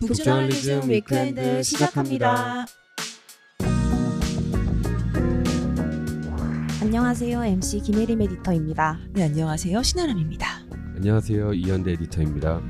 북저널리즘 위크엔드 시작합니다. 안녕하세요. MC 김혜림 에디터입니다. 네, 안녕하세요. 신아람입니다. 안녕하세요. 이현대 에디터입니다.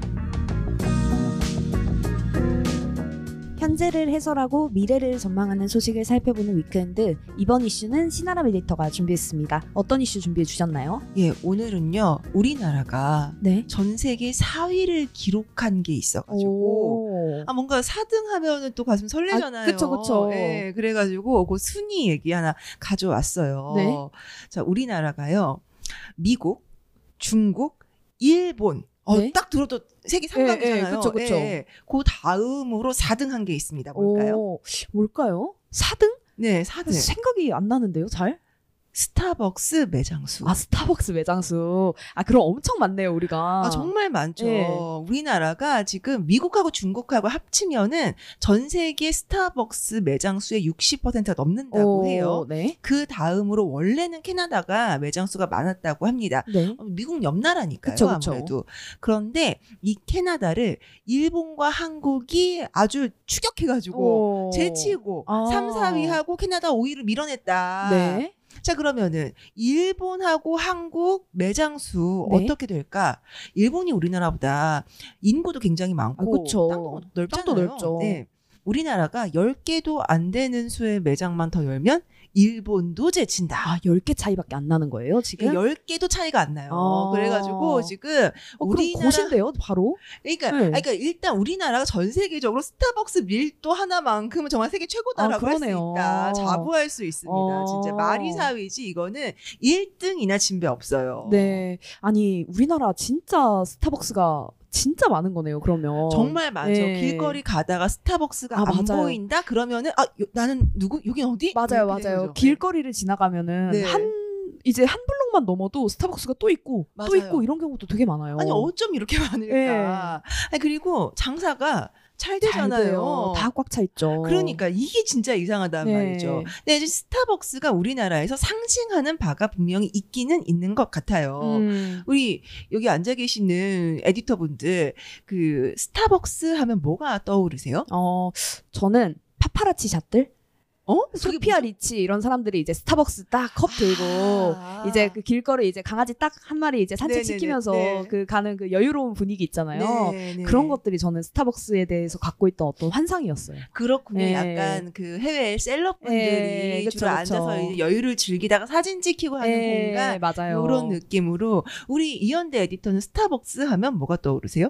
현재를 해설하고 미래를 전망하는 소식을 살펴보는 위크엔드 이번 이슈는 신아람 에디터가 준비했습니다. 어떤 이슈 준비해 주셨나요? 예, 오늘은요. 우리나라가 네. 전 세계 4위를 기록한 게 있어가지고 아 뭔가 4등 하면은 또 가슴 설레잖아요. 아, 그쵸, 그쵸. 예, 그래가지고 그 순위 얘기 하나 가져왔어요. 네. 자, 우리나라가요. 미국, 중국, 일본. 어, 네. 딱 들어도 세계 예, 예, 3강이잖아요. 그쵸, 그쵸. 그 다음으로 4등 한 게 있습니다. 뭘까요? 오, 뭘까요? 4등? 네, 4등. 생각이 안 나는데요, 잘? 스타벅스 매장 수. 아, 스타벅스 매장수. 아, 그럼 엄청 많네요, 우리가. 아, 정말 많죠. 예. 우리나라가 지금 미국하고 중국하고 합치면은 전 세계 스타벅스 매장 수의 60%가 넘는다고 오, 해요. 네. 그 다음으로 원래는 캐나다가 매장 수가 많았다고 합니다. 네. 어, 미국 옆 나라니까요, 그쵸, 그쵸. 아무래도. 그런데 이 캐나다를 일본과 한국이 아주 추격해가지고 오. 제치고 아. 3, 4위 하고 캐나다 5위를 밀어냈다. 네. 자 그러면은 일본하고 한국 매장 수 네. 어떻게 될까? 일본이 우리나라보다 인구도 굉장히 많고 아, 그쵸. 땅도 넓잖아요. 땅도 넓죠. 네. 우리나라가 10개도 안 되는 수의 매장만 더 열면 일본도 제친다. 아, 10개 차이밖에 안 나는 거예요, 지금? 10개도 차이가 안 나요. 아. 그래가지고 지금 어, 우리나라 고신데요, 바로? 그러니까, 네. 아니, 그러니까 일단 우리나라가 전 세계적으로 스타벅스 밀도 하나만큼은 정말 세계 최고다라고 아, 할수 그러네요. 있다. 자부할 수 있습니다. 어. 진짜 말이 사위지 이거는 1등이나 진배 없어요. 네. 아니, 우리나라 진짜 스타벅스가 진짜 많은 거네요, 그러면. 정말 많죠. 네. 길거리 가다가 스타벅스가 아, 안 맞아요. 보인다? 그러면은 아 요- 나는 누구? 여긴 어디? 맞아요, 이렇게 되는 맞아요. 거죠. 길거리를 지나가면은 네. 한 이제 한 블록만 넘어도 스타벅스가 또 있고 또 맞아요. 있고 이런 경우도 되게 많아요. 아니 어쩜 이렇게 많을까? 아니, 그리고 장사가 잘잘 되잖아요. 다 꽉 차 있죠. 그러니까 이게 진짜 이상하단 네. 말이죠. 근데 이제 스타벅스가 우리나라에서 상징하는 바가 분명히 있기는 있는 것 같아요. 음. 우리 여기 앉아 계시는 에디터분들 그 스타벅스 하면 뭐가 떠오르세요? 어, 저는 파파라치 샷들? 어? 소피아 리치 이런 사람들이 이제 스타벅스 딱 컵 들고 아. 이제 그 길거리 이제 강아지 딱 한 마리 이제 산책 네네네, 시키면서 네. 그 가는 그 여유로운 분위기 있잖아요. 네, 네. 그런 것들이 저는 스타벅스에 대해서 갖고 있던 어떤 환상이었어요. 그렇군요. 네. 약간 그 해외 셀럽분들이 네, 그쵸, 주로 그쵸. 앉아서 이제 여유를 즐기다가 사진 찍히고 하는 예, 공간 맞아요. 이런 느낌으로 우리 이현대 에디터는 스타벅스 하면 뭐가 떠오르세요?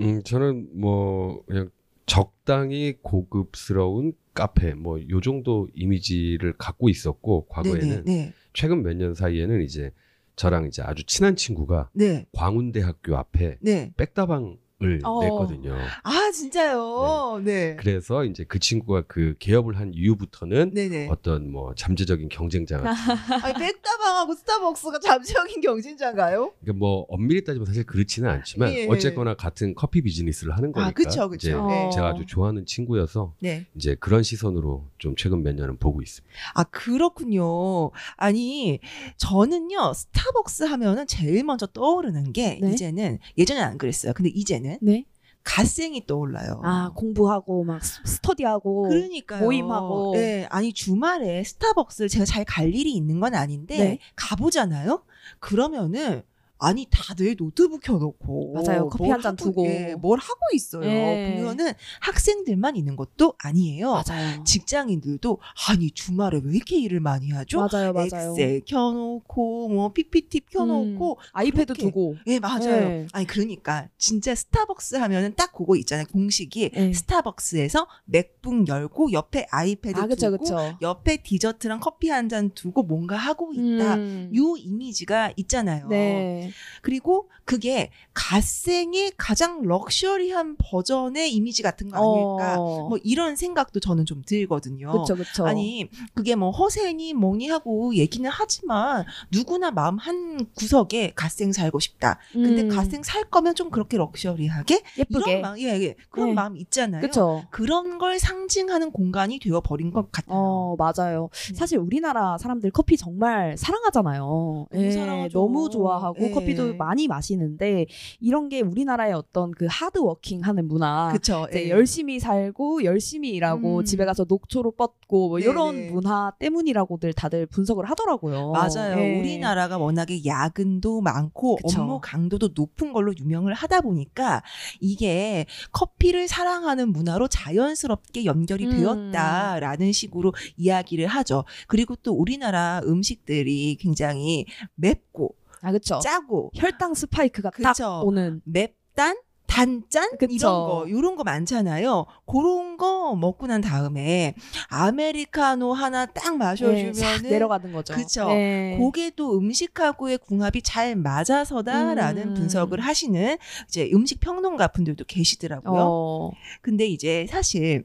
음, 저는 뭐 그냥 적당히 고급스러운 카페 뭐 요 정도 이미지를 갖고 있었고 과거에는 네, 최근 몇 년 사이에는 이제 저랑 이제 아주 친한 친구가 네, 광운대학교 앞에 네. 백다방을 어. 냈거든요. 아 진짜요? 네, 그래서 이제 그 친구가 그 개업을 한 이후부터는 네, 네. 어떤 뭐 잠재적인 경쟁자가 아니 백다방하고 스타벅스가 잠재적인 경쟁자인가요? 그러니까 뭐 엄밀히 따지면 사실 그렇지는 않지만 예. 어쨌거나 같은 커피 비즈니스를 하는 거니까 아, 그쵸, 그쵸. 이제 네. 제가 아주 좋아하는 친구여서 네. 이제 그런 시선으로 좀 최근 몇 년은 보고 있습니다. 아, 그렇군요. 아니, 저는요, 스타벅스 하면은 제일 먼저 떠오르는 게, 네. 이제는, 예전엔 안 그랬어요. 근데 이제는 네. 갓생이 떠올라요. 아 공부하고 막 스- 스터디하고 그러니까요. 모임하고. 네, 아니, 주말에 스타벅스를 제가 잘 갈 일이 있는 건 아닌데, 네. 가보잖아요? 그러면은, 아니 다들 노트북 켜놓고 맞아요. 커피 뭘 한잔 하고, 두고. 예, 뭘 하고 있어요. 예. 보면은 학생들만 있는 것도 아니에요. 맞아요. 직장인들도 아니 주말에 왜 이렇게 일을 많이 하죠? 맞아요, 맞아요. 엑셀 켜놓고 뭐 PPT 켜놓고 음, 아이패드 그렇게. 두고. 예 맞아요. 네. 아니 그러니까 진짜 스타벅스 하면은 딱 그거 있잖아요 공식이 네. 스타벅스에서 맥북 열고 옆에 아이패드 아 그쵸 두고 그쵸. 옆에 디저트랑 커피 한 잔 두고 뭔가 하고 있다. 음. 요 이미지가 있잖아요. 네. 네. 그리고 그게 갓생의 가장 럭셔리한 버전의 이미지 같은 거 아닐까. 어. 뭐 이런 생각도 저는 좀 들거든요. 그쵸, 그쵸. 아니 그게 뭐 허세니 뭐니 하고 얘기는 하지만 누구나 마음 한 구석에 갓생 살고 싶다. 근데 음, 갓생 살 거면 좀 그렇게 럭셔리하게 예쁘게. 이런 마음, 예, 예. 그런 네. 마음 있잖아요. 그쵸. 그런 걸 상징하는 공간이 되어 버린 것 같아요. 어, 맞아요. 네. 사실 우리나라 사람들 커피 정말 사랑하잖아요. 너무 사랑하죠. 너무 좋아하고 예. 커피도 많이 마시는데 이런 게 우리나라의 어떤 그 하드워킹 하는 문화. 그쵸. 이제 예. 열심히 살고 열심히 일하고 음. 집에 가서 녹초로 뻗고 뭐. 이런 문화 때문이라고들 다들 분석을 하더라고요. 맞아요. 예. 우리나라가 워낙에 야근도 많고 그쵸. 업무 강도도 높은 걸로 유명을 하다 보니까 이게 커피를 사랑하는 문화로 자연스럽게 연결이 음. 되었다라는 식으로 이야기를 하죠. 그리고 또 우리나라 음식들이 굉장히 맵고 아 그쵸. 짜고 혈당 스파이크가 딱 그쵸. 오는 맵단 단짠 그쵸. 이런 거 이런 거 많잖아요. 그런 거 먹고 난 다음에 아메리카노 하나 딱 예, 싹 마셔주면은 내려가는 거죠. 그쵸. 예. 그게 또 음식하고의 궁합이 잘 맞아서다라는 음. 분석을 하시는 이제 음식 평론가 분들도 계시더라고요. 어, 근데 이제 사실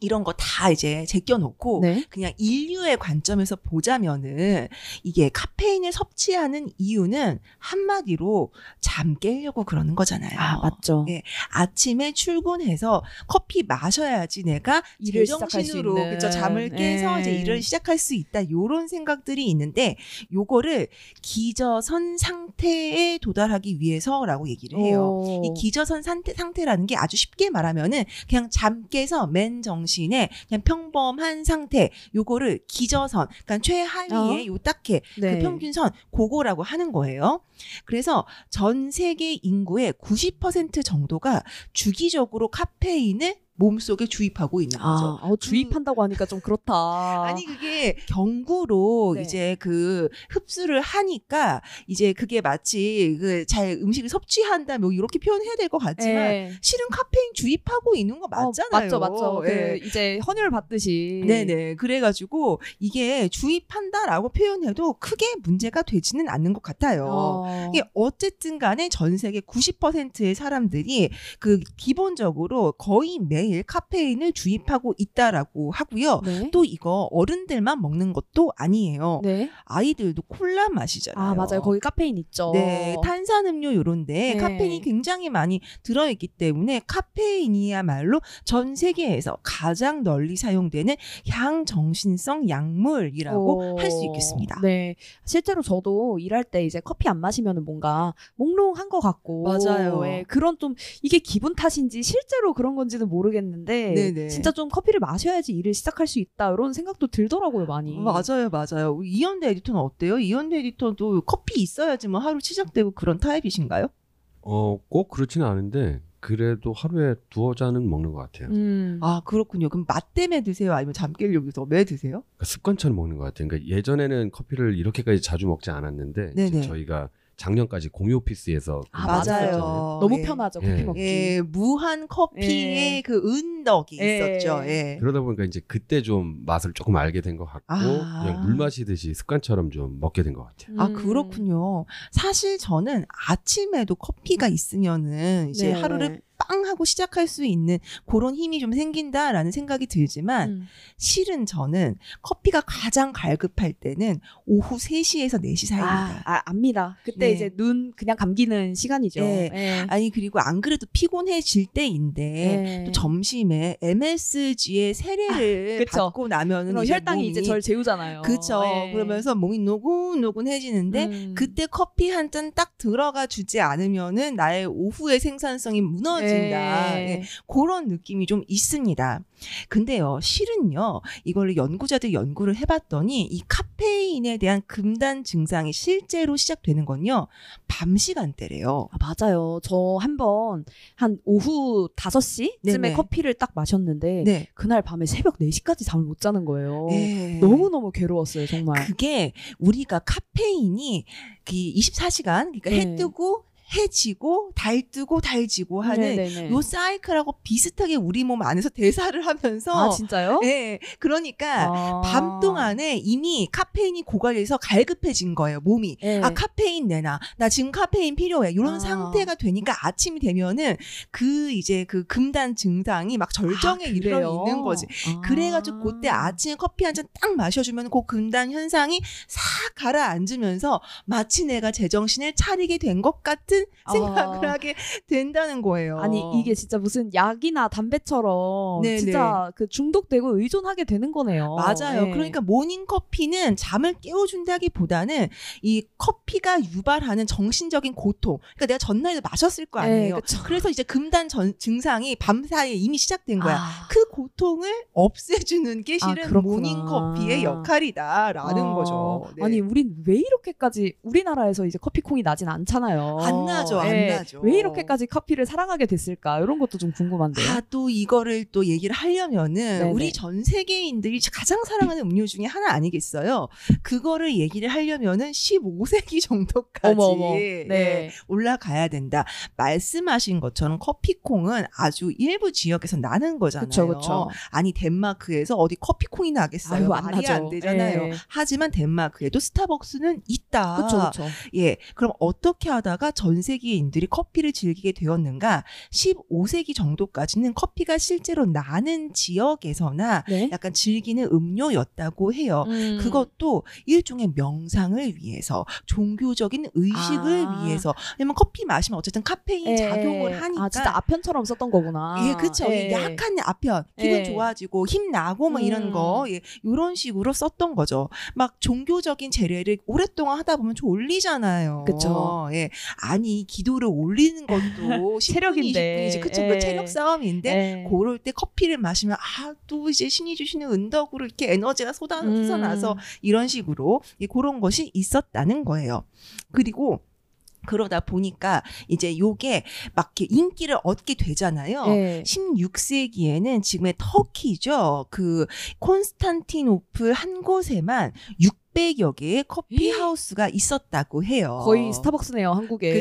이런 거 다 이제 제껴놓고 네. 그냥 인류의 관점에서 보자면은 이게 카페인을 섭취하는 이유는 한마디로 잠 깨려고 그러는 거잖아요. 아 맞죠. 예. 아침에 출근해서 커피 마셔야지 내가 제정신으로. 그쵸 잠을 깨서 예. 이제 일을 시작할 수 있다 요런 생각들이 있는데 요거를 기저선 상태에 도달하기 위해서라고 얘기를 해요. 오. 이 기저선 상태, 상태라는 게 아주 쉽게 말하면은 그냥 잠 깨서 맨 정신 에 그냥 평범한 상태 요거를 기저선 그러니까 최하위의 요 딱해 네. 그 평균선 그거라고 하는 거예요. 그래서 전 세계 인구의 90% 정도가 주기적으로 카페인을 몸속에 주입하고 있는 거죠. 아, 어, 주입한다고 하니까 좀 그렇다. 아니 그게 경구로 네. 이제 그 흡수를 하니까 이제 그게 마치 그 잘 음식을 섭취한다 뭐 이렇게 표현해야 될 것 같지만 예. 실은 카페인 주입하고 있는 거 맞잖아요. 어, 맞죠, 맞죠. 예. 그 이제 헌혈 받듯이. 네네. 그래가지고 이게 주입한다라고 표현해도 크게 문제가 되지는 않는 것 같아요. 어. 이게 어쨌든 간에 전 세계 90%의 사람들이 그 기본적으로 거의 매일 카페인을 주입하고 있다라고 하고요. 네. 또 이거 어른들만 먹는 것도 아니에요. 네. 아이들도 콜라 마시잖아요. 아 맞아요. 거기 카페인 있죠. 네, 탄산음료 요런데 네. 카페인이 굉장히 많이 들어있기 때문에 카페인이야말로 전 세계에서 가장 널리 사용되는 향정신성 약물이라고 오. 할수 있겠습니다. 네. 실제로 저도 일할 때 이제 커피 안 마시면 뭔가 몽롱한 것 같고. 맞아요. 예, 그런 좀 이게 기분 탓인지 실제로 그런 건지는 모르겠 는데. 네네. 진짜 좀 커피를 마셔야지 일을 시작할 수 있다. 이런 생각도 들더라고요, 많이. 맞아요, 맞아요. 이현대 에디터는 어때요? 이현대 에디터도 커피 있어야지 뭐 하루 시작되고 그런 타입이신가요? 어, 꼭 그렇지는 않은데 그래도 하루에 두어 잔은 먹는 것 같아요. 음. 아 그렇군요. 그럼 맛 때문에 드세요? 아니면 잠 깨려고 해서 매 드세요? 그러니까 습관처럼 먹는 것 같아요. 그러니까 예전에는 커피를 이렇게까지 자주 먹지 않았는데. 저희가 작년까지 공유 오피스에서 아, 맞아요. 근무했었잖아요. 너무 예. 편하죠, 예. 커피 먹기. 예, 무한 커피의 예. 그 은덕이 예. 있었죠. 예. 그러다 보니까 이제 그때 좀 맛을 조금 알게 된 것 같고 아. 그냥 물 마시듯이 습관처럼 좀 먹게 된 것 같아요. 아 음. 그렇군요. 사실 저는 아침에도 커피가 있으면은 이제 네. 하루를 빵 하고 시작할 수 있는 그런 힘이 좀 생긴다라는 생각이 들지만 음. 실은 저는 커피가 가장 갈급할 때는 오후 3시에서 4시 아, 사이입니다. 아, 압니다. 그때 네. 이제 눈 그냥 감기는 시간이죠. 네. 예. 아니 그리고 안 그래도 피곤해질 때인데 예. 또 점심에 MSG의 세례를 아. 받고 나면은 이제 혈당이 몸이 이제 절 재우잖아요. 예. 그러면서 몸이 노곤노곤해지는데 음. 그때 커피 한 잔 딱 들어가 주지 않으면은 나의 오후의 생산성이 무너 진다. 예. 예, 그런 느낌이 좀 있습니다. 근데요, 실은요, 이걸 연구자들 연구를 해봤더니 이 카페인에 대한 금단 증상이 실제로 시작되는 건요, 밤 시간대래요. 아, 맞아요. 저 한번 한 오후 5시쯤에 네네. 커피를 딱 마셨는데 네. 그날 밤에 새벽 4시까지 잠을 못 자는 거예요. 예. 너무너무 괴로웠어요, 정말. 그게 우리가 카페인이 그 24시간, 그러니까 네. 해 뜨고 해지고 달뜨고 달지고 하는 네네네. 요 사이클하고 비슷하게 우리 몸 안에서 대사를 하면서 아 진짜요? 예. 그러니까 아. 밤 동안에 이미 카페인이 고갈돼서 갈급해진 거예요, 몸이. 네. 아, 카페인 내놔. 나 지금 카페인 필요해. 이런 아. 상태가 되니까 아침이 되면은 그 이제 그 금단 증상이 막 절정에 아, 이르러? 있는 거지. 아. 그래가지고 그때 아침에 커피 한 잔 딱 마셔주면 그 금단 현상이 싹 가라앉으면서 마치 내가 제정신을 차리게 된 것 같은 아. 생각을 하게 된다는 거예요. 아니 이게 진짜 무슨 약이나 담배처럼 네네. 진짜 그 중독되고 의존하게 되는 거네요. 맞아요. 네. 그러니까 모닝 커피는 잠을 깨워준다기보다는 이 커피가 유발하는 정신적인 고통. 그러니까 내가 전날에도 마셨을 거 네, 아니에요. 그쵸. 그래서 이제 금단 전, 증상이 밤 사이에 이미 시작된 거야. 아. 그 고통을 없애주는 게 아, 실은 그렇구나. 모닝 커피의 역할이다라는 어, 거죠. 네. 아니 우린 왜 이렇게까지 우리나라에서 이제 커피콩이 나진 않잖아요. 안 나죠, 안 예, 나죠. 왜 이렇게까지 커피를 사랑하게 됐을까? 이런 것도 좀 궁금한데요. 아, 또 이거를 또 얘기를 하려면은 네네. 우리 전 세계인들이 가장 사랑하는 음료 중에 하나 아니겠어요? 그거를 얘기를 하려면은 15세기 정도까지 어머 어머. 예, 네. 올라가야 된다. 말씀하신 것처럼 커피콩은 아주 일부 지역에서 나는 거잖아요. 그쵸 그쵸. 아니 덴마크에서 어디 커피콩이 나겠어요? 아유, 안 말이 나죠. 안 되잖아요. 예. 하지만 덴마크에도 스타벅스는 있다. 그쵸. 예. 그럼 어떻게 하다가 전 세계인들이 커피를 즐기게 되었는가? 15세기 정도까지는 커피가 실제로 나는 지역에서나 네. 약간 즐기는 음료였다고 해요. 음. 그것도 일종의 명상을 위해서 종교적인 의식을 아. 위해서 왜냐면 커피 마시면 어쨌든 카페인 예, 작용을 예. 하니까 아 진짜 아편처럼 썼던 거구나. 예, 그쵸. 예. 약한 아편, 기분 예. 좋아지고, 힘 나고, 뭐 이런 음. 거, 예, 요런 식으로 썼던 거죠. 막 종교적인 재례를 오랫동안 하다 보면 졸리잖아요. 그쵸. 예. 아니, 기도를 올리는 것도 10분, 체력인데. 20분이지. 그쵸. 예. 그 체력 싸움인데, 예. 그럴 때 커피를 마시면, 아, 또 이제 신이 주시는 은덕으로 이렇게 에너지가 쏟아, 음. 쏟아나서 이런 식으로, 예, 그런 것이 있었다는 거예요. 그리고, 그러다 보니까 이제 요게 막 이렇게 인기를 얻게 되잖아요. 예. 16세기에는 지금의 터키죠. 그 콘스탄티노플 한 곳에만 600여 개의 커피 이. 하우스가 있었다고 해요. 거의 스타벅스네요 한국에.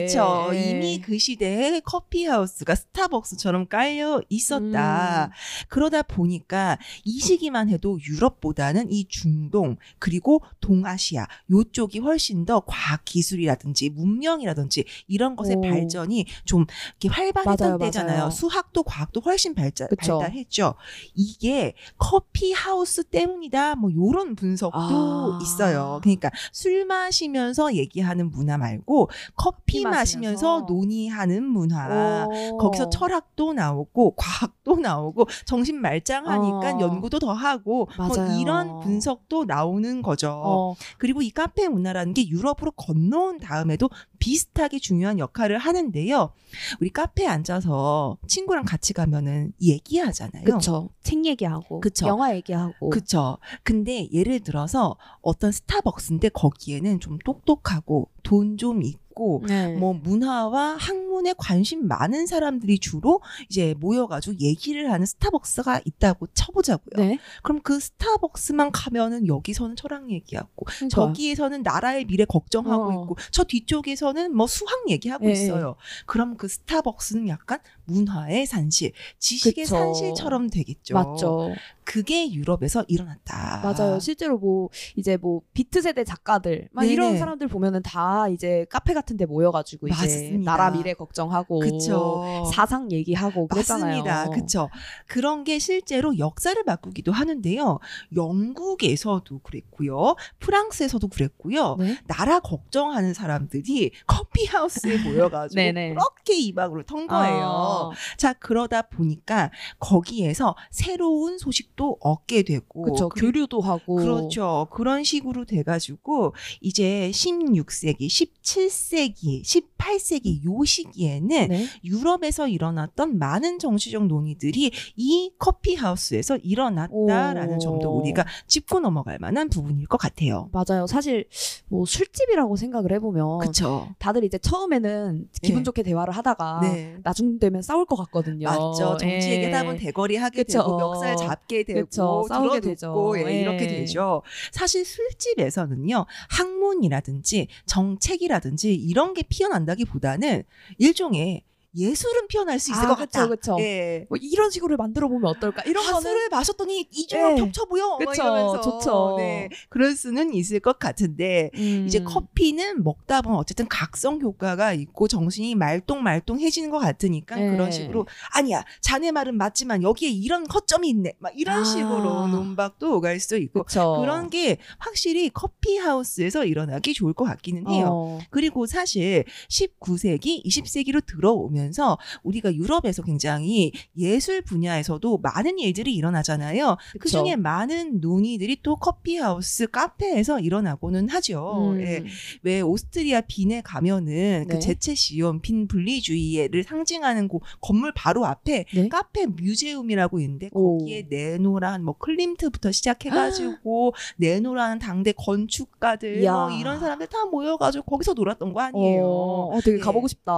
예. 이미 그 시대에 커피 하우스가 스타벅스처럼 깔려 있었다. 음. 그러다 보니까 이 시기만 해도 유럽보다는 이 중동 그리고 동아시아 요쪽이 훨씬 더 과학 기술이라든지 문명이라든지 이런 것의 오. 발전이 좀 이렇게 활발했던 맞아요, 때잖아요. 맞아요. 수학도 과학도 훨씬 발전, 그쵸. 발달했죠. 이게 커피 하우스 때문이다. 뭐 요런 분석도 아. 있어 요. 그러니까 술 마시면서 얘기하는 문화 말고 커피 마시면서 마시면서. 논의하는 문화. 오. 거기서 철학도 나오고 과학도 나오고 정신 말짱하니까 어. 연구도 더 하고 뭐 맞아요. 이런 분석도 나오는 거죠. 어, 그리고 이 카페 문화라는 게 유럽으로 건너온 다음에도 비슷하게 중요한 역할을 하는데요. 우리 카페에 앉아서 친구랑 같이 가면은 얘기하잖아요. 그쵸. 책 얘기하고, 그쵸. 영화 얘기하고. 그쵸. 근데 예를 들어서 어떤 스타벅스인데 거기에는 좀 똑똑하고 돈 좀 있고 네. 뭐 문화와 학문에 관심 많은 사람들이 주로 이제 모여가지고 얘기를 하는 스타벅스가 있다고 쳐보자고요. 네. 그럼 그 스타벅스만 가면은 여기서는 철학 얘기하고 그러니까. 저기에서는 나라의 미래 걱정하고 어. 있고 저 뒤쪽에서는 뭐 수학 얘기하고 예, 있어요. 그럼 그 스타벅스는 약간 문화의 산실, 지식의 그쵸. 산실처럼 되겠죠. 맞죠. 그게 유럽에서 일어났다. 맞아요. 실제로 뭐 이제 뭐 비트 세대 작가들 막 네네. 이런 사람들 보면은 다 이제 카페 같은 데 모여가지고 이제 맞습니다. 나라 미래 걱정하고 그쵸. 사상 얘기하고 그랬잖아요. 맞습니다. 그쵸. 그런 게 실제로 역사를 바꾸기도 하는데요. 영국에서도 그랬고요. 프랑스에서도 그랬고요. 네. 나라 걱정하는 사람들이 커피 하우스에 모여가지고 네네. 그렇게 이박으로 턴 거예요. 아, 자, 그러다 보니까 거기에서 새로운 소식도 얻게 되고. 그쵸. 교류도 하고. 그렇죠. 그런 식으로 돼가지고 이제 16세기, 17세기, 18세기 요 시기에는 네. 유럽에서 일어났던 많은 정치적 논의들이 이 커피 하우스에서 일어났다라는 오. 점도 우리가 짚고 넘어갈 만한 부분일 것 같아요. 맞아요. 사실 뭐 술집이라고 생각을 해보면 그렇죠. 다들 이제 처음에는 기분 네. 좋게 대화를 하다가 네. 나중 되면 싸울 것 같거든요. 맞죠. 정치 예. 얘기하다 보면 대거리 하게 그쵸. 되고 멱살 잡게 되고 그쵸. 싸우게 되죠. 예, 이렇게 예. 되죠. 사실 술집에서는요 학문이라든지 정책이라든지 이런 게 피어난다기보다는 일종의 예술은 피어날 수 있을 아, 것 그쵸, 같다. 그쵸. 예. 뭐 이런 식으로 만들어 보면 어떨까? 이런 아, 거는 술을 마셨더니 이중으로 예. 겹쳐 보여. 막 그쵸, 이러면서. 좋죠. 네, 그럴 수는 있을 것 같은데 음. 이제 커피는 먹다 보면 어쨌든 각성 효과가 있고 정신이 말똥말똥해지는 것 같으니까 네. 그런 식으로 아니야 자네 말은 맞지만 여기에 이런 허점이 있네 막 이런 아. 식으로 논박도 오갈 수 있고 그쵸. 그런 게 확실히 커피 하우스에서 일어나기 좋을 것 같기는 해요. 어. 그리고 사실 19세기, 20세기로 들어오면서 우리가 유럽에서 굉장히 예술 분야에서도 많은 일들이 일어나잖아요. 그. 중에 많은 논의들이 또 커피하우스, 카페에서 일어나고는 하죠. 음. 예. 왜 오스트리아 빈에 가면은 네. 그 Sezession 빈 분리주의를 상징하는 그 건물 바로 앞에 네? 카페 뮤제움이라고 있는데 오. 거기에 내로란 뭐 클림트부터 시작해가지고 내로라는 당대 건축가들. 뭐 이런 사람들 다 모여가지고 거기서 놀았던 거 아니에요. 어, 어, 되게 예. 가보고 싶다.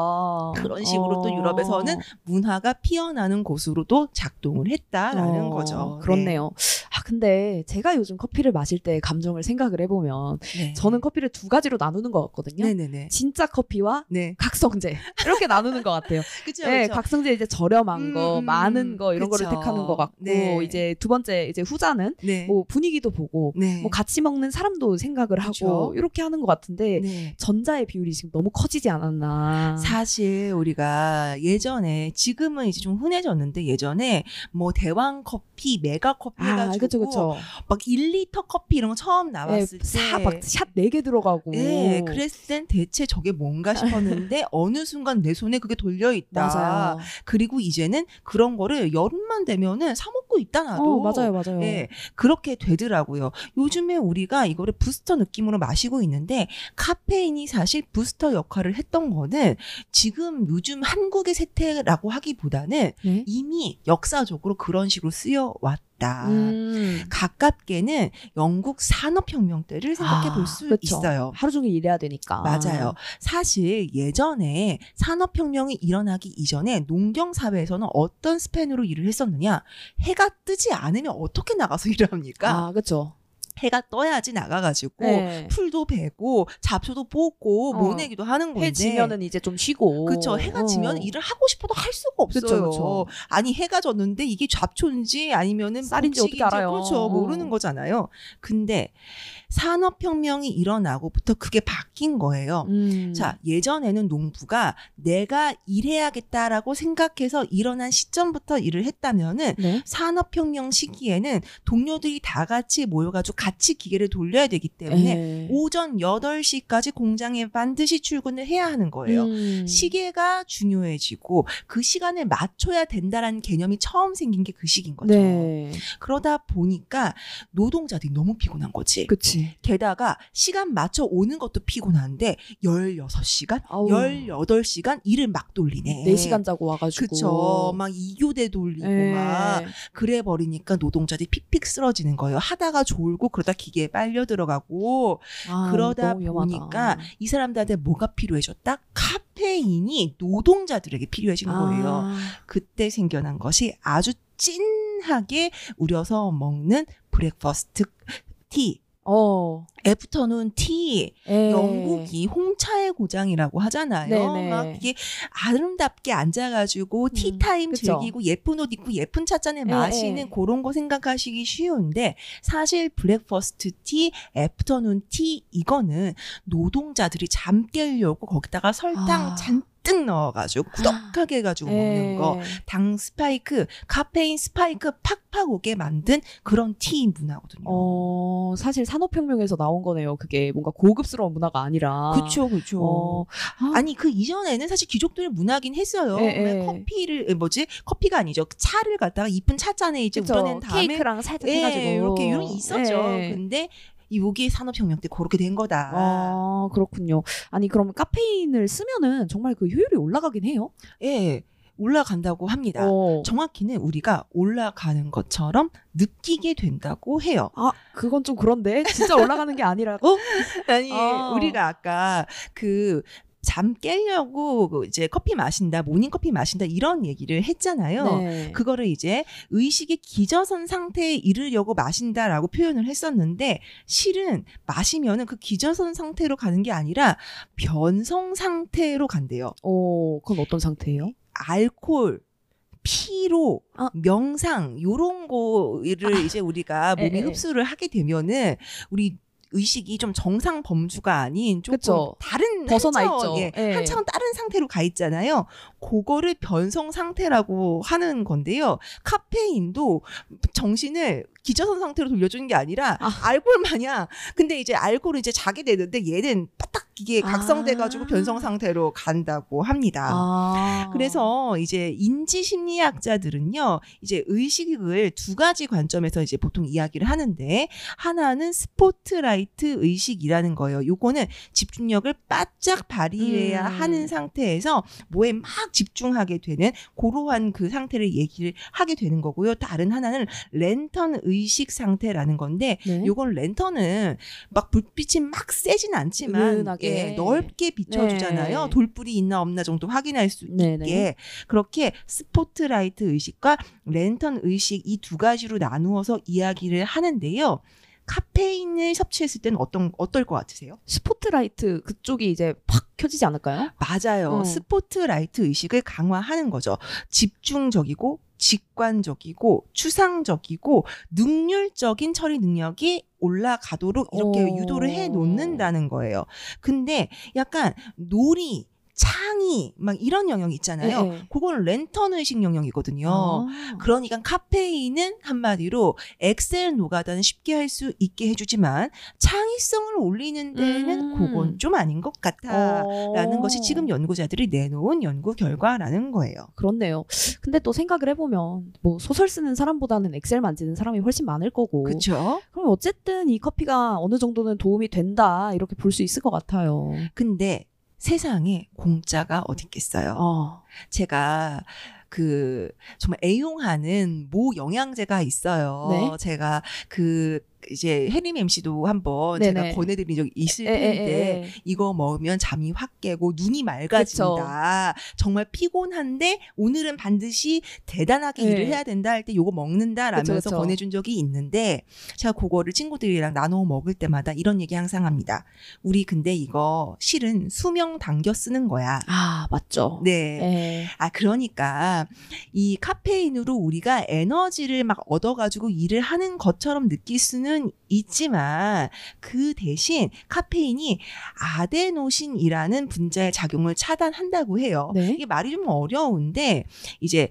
그런 식으로 또 어. 유럽에서는 문화가 피어나는 곳으로도 작동을 했다라는 어, 거죠. 그렇네요. 아 근데 제가 요즘 커피를 마실 때 감정을 생각을 해보면 네. 저는 커피를 두 가지로 나누는 것 같거든요. 네네네. 진짜 커피와 네. 각성제 이렇게 나누는 것 같아요. 그죠. 네. 각성제 이제 저렴한 거, 음, 많은 거 이런 그쵸. 거를 택하는 것 같고 네. 이제 두 번째 이제 후자는 네. 뭐 분위기도 보고 네. 뭐 같이 먹는 사람도 생각을 하고 그쵸. 이렇게 하는 것 같은데 네. 전자의 비율이 지금 너무 커지지 않았나. 사실 우리가 예전에 지금은 이제 좀 흔해졌는데 예전에 뭐 대왕 커피, 메가 커피 아, 해가지고 그쵸, 그쵸. 막 1리터 커피 이런 거 처음 나왔을 때 사막샷네 개 들어가고. 네, 그랬을 땐 대체 저게 뭔가 싶었는데 어느 순간 내 손에 그게 돌려 있다. 맞아요. 그리고 이제는 그런 거를 여름만 되면은 사먹 고 있다 나도. 어, 맞아요, 맞아요. 네, 그렇게 되더라고요. 요즘에 우리가 이거를 부스터 느낌으로 마시고 있는데 카페인이 사실 부스터 역할을 했던 거는 지금 요즘 한국의 세태라고 하기보다는 네? 이미 역사적으로 그런 식으로 쓰여 왔 다. 음. 가깝게는 영국 산업혁명 때를 생각해 아, 볼수 그쵸. 있어요. 하루 종일 일해야 되니까. 맞아요. 사실 예전에 산업혁명이 일어나기 이전에 농경사회에서는 어떤 스팬으로 일을 했었느냐. 해가 뜨지 않으면 어떻게 나가서 일을 합니까? 아, 그렇죠. 해가 떠야지 나가가지고 네. 풀도 베고 잡초도 뽑고 어. 모내기도 하는 건데. 해 지면은 이제 좀 쉬고. 그쵸. 해가 어. 지면 일을 하고 싶어도 할 수가 없어요. 그쵸, 그쵸. 아니 해가 졌는데 이게 잡초인지 아니면은 쌀인지 어떻게 알아요. 그렇죠. 어. 모르는 거잖아요. 근데 산업혁명이 일어나고부터 그게 바뀐 거예요. 음. 자, 예전에는 농부가 내가 일해야겠다라고 생각해서 일어난 시점부터 일을 했다면은 네. 산업혁명 시기에는 동료들이 다 같이 모여가지고 같이 기계를 돌려야 되기 때문에 네. 오전 8시까지 공장에 반드시 출근을 해야 하는 거예요. 음. 시계가 중요해지고 그 시간을 맞춰야 된다라는 개념이 처음 생긴 게 그 시기인 거죠. 네. 그러다 보니까 노동자들이 너무 피곤한 거지. 그치. 게다가 시간 맞춰 오는 것도 피곤한데 16시간, 아우. 18시간 일을 막 돌리네. 4시간 자고 와가지고. 그쵸. 막 이교대 돌리고 네. 막 그래 버리니까 노동자들이 픽픽 쓰러지는 거예요. 하다가 졸고 그러다 기계에 빨려 들어가고 아, 그러다 위험하다. 보니까 이 사람들한테 뭐가 필요해졌다? 카페인이 노동자들에게 필요해진 거예요. 아, 그때 생겨난 것이 아주 찐하게 우려서 먹는 breakfast tea. 어. afternoon tea. 에. 영국이 홍차의 고장이라고 하잖아요. 네네. 막 이게 아름답게 앉아가지고 티타임 그쵸. 즐기고 예쁜 옷 입고 예쁜 찻잔에 예, 마시는 예. 그런 거 생각하시기 쉬운데 사실 breakfast tea, afternoon tea 이거는 노동자들이 잠 깨려고 거기다가 설탕 아. 잔뜩 넣어가지고 꾸덕하게 해가지고 먹는 에. 거. 당 스파이크, 카페인 스파이크 팍팍 오게 만든 그런 티 문화거든요. 어, 사실 산업혁명에서 나온 거네요. 그게 뭔가 고급스러운 문화가 아니라. 그쵸, 그쵸. 어, 아, 아니 그 이전에는 사실 귀족들의 문화긴 했어요. 예, 왜 예. 커피를 에, 뭐지 커피가 아니죠. 차를 갖다가 이쁜 찻잔에 이제 그쵸. 우려낸 다음에 케이크랑 살짝 예, 해가지고. 이렇게 이런 게 있었죠. 예. 근데 이 요기 산업혁명 때 그렇게 된 거다. 아, 그렇군요. 아니, 그러면 카페인을 쓰면은 정말 그 효율이 올라가긴 해요? 예, 올라간다고 합니다. 어. 정확히는 우리가 올라가는 것처럼 느끼게 된다고 해요. 아, 그건 좀 그런데? 진짜 올라가는 게 아니라고? 아니 아. 우리가 아까 그 잠 깨려고 그 이제 커피 마신다, 모닝 커피 마신다 이런 얘기를 했잖아요. 네. 그거를 이제 의식의 기저선 상태에 이르려고 마신다라고 표현을 했었는데 실은 마시면은 그 기저선 상태로 가는 게 아니라 변성 상태로 간대요. 어, 그건 어떤 상태예요? 알코올 피로, 아. 명상 요런 거를 이제 우리가 에, 몸이. 흡수를 하게 되면은 우리 의식이 좀 정상 범주가 아닌 조금 그쵸. 다른 벗어나 한 차원, 있죠. 예, 예. 한차원 다른 상태로 가 있잖아요. 그거를 변성 상태라고 하는 건데요. 카페인도 정신을 기저선 상태로 돌려주는 게 아니라 아. 알코올 마냥 근데 이제 알코올은 이제 자게 되는데 얘는 빠딱 이게 아. 각성돼가지고 변성 상태로 간다고 합니다. 아. 그래서 이제 인지 심리학자들은요, 이제 의식을 두 가지 관점에서 이제 보통 이야기를 하는데, 하나는 스포트라이트 의식이라는 거예요. 요거는 집중력을 바짝 발휘해야 음. 하는 상태에서 뭐에 막 집중하게 되는 그러한 그 상태를 얘기를 하게 되는 거고요. 다른 하나는 랜턴 의식 상태라는 건데, 네. 요건 랜턴은 막 불빛이 막 세진 않지만 은은하게. 예, 넓게 비춰주잖아요. 네. 돌부리 있나 없나 정도 확인할 수 네네. 있게 그렇게 스포트라이트 의식과 랜턴 의식 이 두 가지로 나누어서 이야기를 하는데요. 카페인을 섭취했을 때는 어떤 어떨 것 같으세요? 스포트라이트 그쪽이 이제 팍 켜지지 않을까요? 맞아요. 어. 스포트라이트 의식을 강화하는 거죠. 집중적이고 직관적이고 추상적이고 능률적인 처리 능력이 올라가도록 이렇게 어. 유도를 해 놓는다는 거예요. 근데 약간 놀이 창의 막 이런 영역 있잖아요. 네, 네. 그거는 랜턴 의식 영역이거든요. 아. 그러니까 카페인은 한마디로 엑셀 노가다는 쉽게 할 수 있게 해주지만 창의성을 올리는 데는 음. 그건 좀 아닌 것 같아. 라는 어. 것이 지금 연구자들이 내놓은 연구 결과라는 거예요. 그렇네요. 근데 또 생각을 해보면 뭐 소설 쓰는 사람보다는 엑셀 만지는 사람이 훨씬 많을 거고. 그렇죠? 그럼 어쨌든 이 커피가 어느 정도는 도움이 된다 이렇게 볼 수 있을 것 같아요. 근데 세상에 공짜가 어디 있겠어요. 어. 제가 그 정말 애용하는 모 영양제가 있어요. 네. 제가 그 이제 혜림 MC도 한번 네네. 제가 보내드린 적이 있을 에, 에, 텐데 에, 에. 이거 먹으면 잠이 확 깨고 눈이 맑아진다. 정말 피곤한데 오늘은 반드시 대단하게 네. 일을 해야 된다 할 때 요거 먹는다라면서 그쵸, 그쵸. 보내준 적이 있는데 제가 그거를 친구들이랑 나눠 먹을 때마다 이런 얘기 항상 합니다. 우리 근데 이거 실은 수명 당겨 쓰는 거야. 아 맞죠. 네. 에. 아, 그러니까 이 카페인으로 우리가 에너지를 막 얻어가지고 일을 하는 것처럼 느낄 수는 있지만 그 대신 카페인이 아데노신이라는 분자의 작용을 차단한다고 해요. 네. 이게 말이 좀 어려운데 이제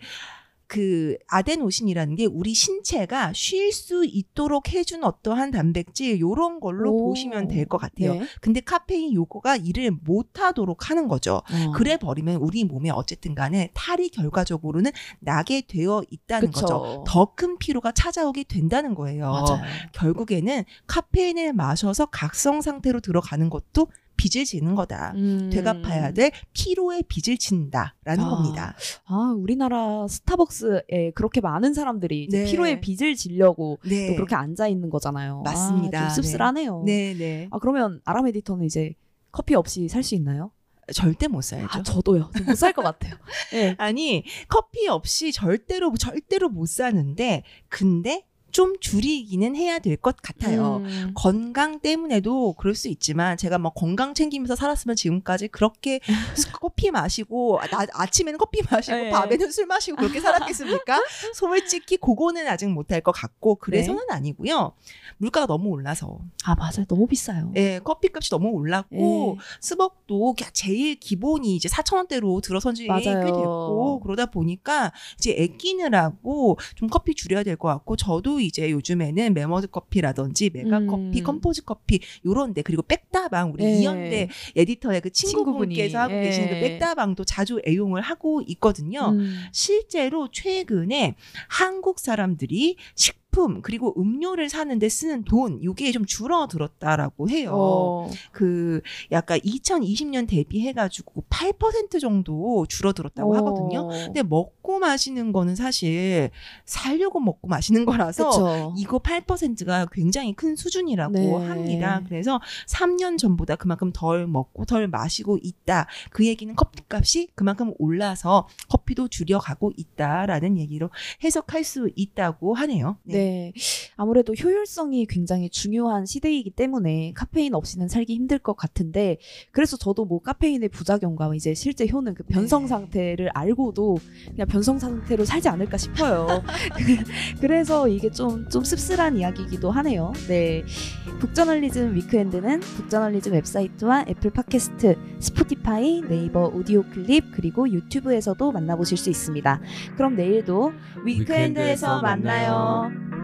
그 아데노신이라는 게 우리 신체가 쉴 수 있도록 해준 어떠한 단백질 요런 걸로 오. 보시면 될 것 같아요. 네. 근데 카페인 요거가 일을 못 하도록 하는 거죠. 어. 그래 버리면 우리 몸에 어쨌든 간에 탈이 결과적으로는 나게 되어 있다는 그쵸. 거죠. 더 큰 피로가 찾아오게 된다는 거예요. 맞아요. 결국에는 카페인을 마셔서 각성 상태로 들어가는 것도 빚을 지는 거다. 음. 되갚아야 될 피로의 빚을 진다라는 아. 겁니다. 아 우리나라 스타벅스에 그렇게 많은 사람들이 네. 피로의 빚을 지려고 네. 또 그렇게 앉아 있는 거잖아요. 맞습니다. 아, 좀 씁쓸하네요. 네, 네. 아 그러면 아람 에디터는 이제 커피 없이 살 수 있나요? 절대 못 살죠. 아 저도요. 못 살 것 같아요. 네. 아니 커피 없이 절대로 절대로 못 사는데 근데 좀 줄이기는 해야 될 것 같아요. 음. 건강 때문에도 그럴 수 있지만 제가 뭐 건강 챙기면서 살았으면 지금까지 그렇게 커피 마시고 나, 아침에는 커피 마시고 네. 밤에는 술 마시고 그렇게 살았겠습니까? 솔직히 그거는 아직 못할 것 같고 그래서는 아니고요. 물가가 너무 올라서 아 맞아요. 너무 비싸요. 예, 커피값이 너무 올랐고 예. 스벅도 제일 기본이 이제 4천 원대로 들어선 지 꽤 맞아요. 됐고 그러다 보니까 이제 애끼느라고 좀 커피 줄여야 될 것 같고 저도 이제 요즘에는 매머드 커피라든지 메가 음. 커피, 컴포즈 커피 요런데 그리고 백다방 우리 예. 이연대 에디터의 그 친구분께서 친구분이, 하고 예. 계시는 그 백다방도 자주 애용을 하고 있거든요. 음. 실제로 최근에 한국 사람들이 식품 식품 그리고 음료를 사는데 쓰는 돈 이게 좀 줄어들었다라고 해요. 어. 그 약간 2020년 대비해가지고 8% 정도 줄어들었다고 어. 하거든요. 근데 먹고 마시는 거는 사실 살려고 먹고 마시는 거라서 그쵸. 이거 8%가 굉장히 큰 수준이라고 네. 합니다. 그래서 3년 전보다 그만큼 덜 먹고 덜 마시고 있다. 그 얘기는 커피값이 그만큼 올라서 커피도 줄여가고 있다라는 얘기로 해석할 수 있다고 하네요. 네. 아무래도 효율성이 굉장히 중요한 시대이기 때문에 카페인 없이는 살기 힘들 것 같은데 그래서 저도 뭐 카페인의 부작용과 이제 실제 효능 그 변성 네. 상태를 알고도 그냥 변성 상태로 살지 않을까 싶어요. 그래서 이게 좀, 좀 씁쓸한 이야기이기도 하네요. 네. 북저널리즘 위크엔드는 북저널리즘 웹사이트와 애플 팟캐스트, 스포티파이, 네이버 오디오 클립, 그리고 유튜브에서도 만나보실 수 있습니다. 그럼 내일도 위크엔드에서 위크엔드에서 만나요. 만나요.